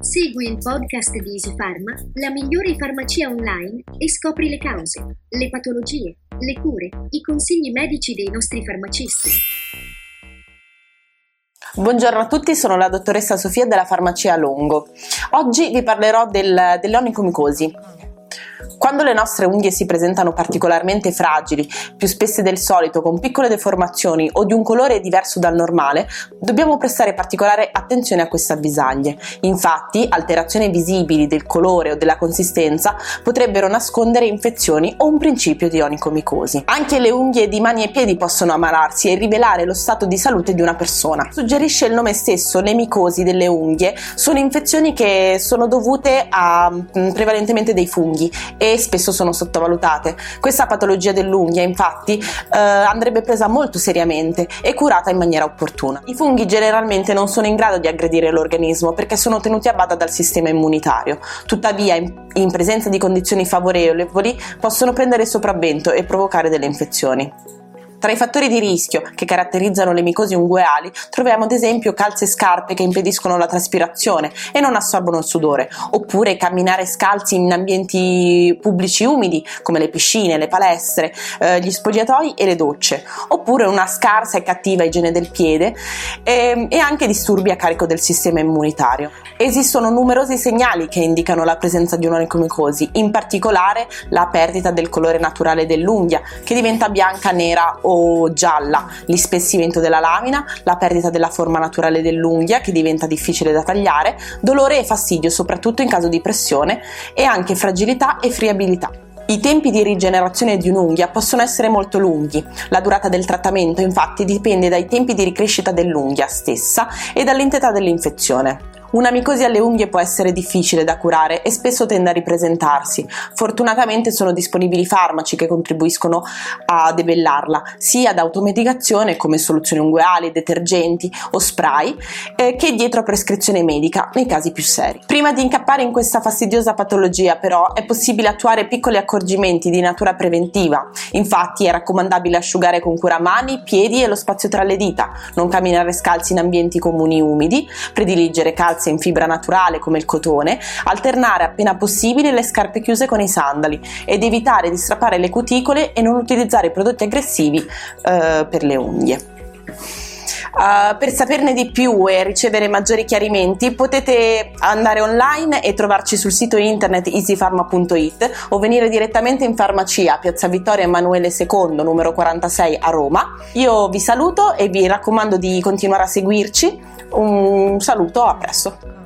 Segui il podcast di Easy Pharma, la migliore farmacia online e scopri le cause, le patologie, le cure, i consigli medici dei nostri farmacisti. Buongiorno a tutti, sono la dottoressa Sofia della farmacia Longo. Oggi vi parlerò del, dell'onicomicosi, quando le nostre unghie si presentano particolarmente fragili, più spesse del solito, con piccole deformazioni o di un colore diverso dal normale, dobbiamo prestare particolare attenzione a queste avvisaglie. Infatti, alterazioni visibili del colore o della consistenza potrebbero nascondere infezioni o un principio di onicomicosi. Anche le unghie di mani e piedi possono ammalarsi e rivelare lo stato di salute di una persona. Suggerisce il nome stesso, le micosi delle unghie sono infezioni che sono dovute a mm, prevalentemente dei funghi e spesso sono sottovalutate. Questa patologia dell'unghia infatti eh, andrebbe presa molto seriamente e curata in maniera opportuna. I funghi generalmente non sono in grado di aggredire l'organismo perché sono tenuti a bada dal sistema immunitario, tuttavia in, in presenza di condizioni favorevoli possono prendere sopravvento e provocare delle infezioni. Tra i fattori di rischio che caratterizzano le micosi ungueali troviamo ad esempio calze e scarpe che impediscono la traspirazione e non assorbono il sudore, oppure camminare scalzi in ambienti pubblici umidi come le piscine, le palestre, eh, gli spogliatoi e le docce, oppure una scarsa e cattiva igiene del piede e, e anche disturbi a carico del sistema immunitario. Esistono numerosi segnali che indicano la presenza di un'onicomicosi, in particolare la perdita del colore naturale dell'unghia che diventa bianca, nera o o gialla, l'ispessimento della lamina, la perdita della forma naturale dell'unghia che diventa difficile da tagliare, dolore e fastidio soprattutto in caso di pressione e anche fragilità e friabilità. I tempi di rigenerazione di un'unghia possono essere molto lunghi. La durata del trattamento infatti dipende dai tempi di ricrescita dell'unghia stessa e dall'entità dell'infezione. Una micosi alle unghie può essere difficile da curare e spesso tende a ripresentarsi. Fortunatamente sono disponibili farmaci che contribuiscono a debellarla, sia ad automedicazione come soluzioni ungueali, detergenti o spray, eh, che dietro a prescrizione medica nei casi più seri. Prima di incappare in questa fastidiosa patologia, però, è possibile attuare piccoli accorgimenti di natura preventiva. Infatti, è raccomandabile asciugare con cura mani, piedi e lo spazio tra le dita, non camminare scalzi in ambienti comuni umidi, prediligere calze calze in fibra naturale come il cotone, alternare appena possibile le scarpe chiuse con i sandali ed evitare di strappare le cuticole e non utilizzare prodotti aggressivi eh, per le unghie. Uh, per saperne di più e ricevere maggiori chiarimenti potete andare online e trovarci sul sito internet easypharma.it o venire direttamente in farmacia Piazza Vittorio Emanuele II numero 46 a Roma. Io vi saluto e vi raccomando di continuare a seguirci un saluto, a presto.